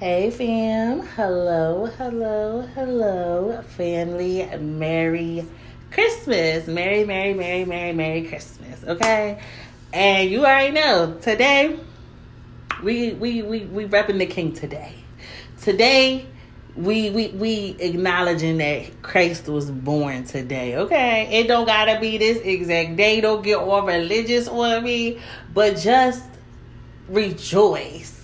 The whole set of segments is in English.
Hey fam, hello, hello, hello, family. Merry Christmas, Merry, Merry, Merry, Merry, Merry Christmas. Okay, and you already know today we we we we repping the King today. Today we we we acknowledging that Christ was born today. Okay, it don't gotta be this exact day. Don't get all religious on me, but just rejoice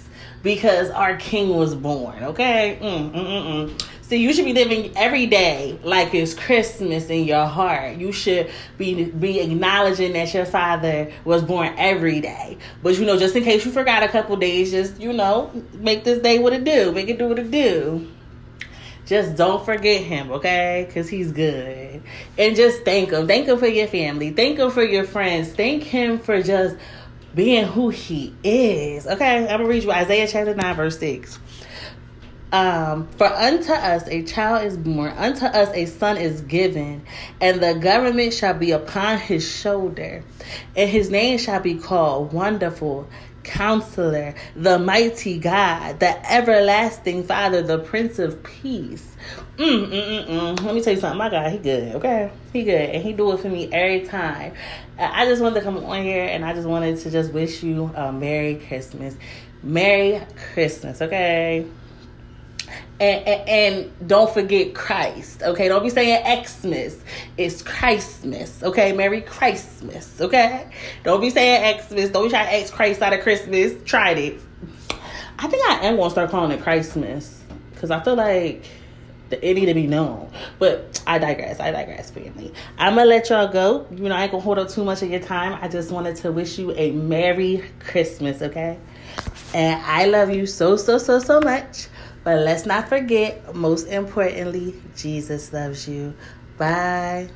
because our king was born. Okay. Mm, mm, mm, mm. See, you should be living every day like it's Christmas in your heart. You should be be acknowledging that your father was born every day. But you know, just in case you forgot a couple days, just you know, make this day what it do. Make it do what it do. Just don't forget him, okay? Because he's good. And just thank him. Thank him for your family. Thank him for your friends. Thank him for just being who he is. Okay, I'm gonna read you Isaiah chapter 9, verse 6. Um, for unto us a child is born, unto us a son is given, and the government shall be upon his shoulder, and his name shall be called Wonderful, Counselor, the Mighty God, the Everlasting Father, the Prince of Peace. Mm, mm, mm, mm. Let me tell you something. My God, he good. Okay, he good, and he do it for me every time. I just wanted to come on here, and I just wanted to just wish you a Merry Christmas, Merry Christmas. Okay. And, and, and, don't forget Christ, okay? Don't be saying Xmas. It's Christmas, okay? Merry Christmas, okay? Don't be saying Xmas. Don't be trying to X Christ out of Christmas. Tried it. I think I am gonna start calling it Christmas because I feel like it need to be known. But I digress. I digress, family. I'm gonna let y'all go. You know, I ain't gonna hold up too much of your time. I just wanted to wish you a Merry Christmas, okay? And I love you so, so, so, so much. But let's not forget, most importantly, Jesus loves you. Bye.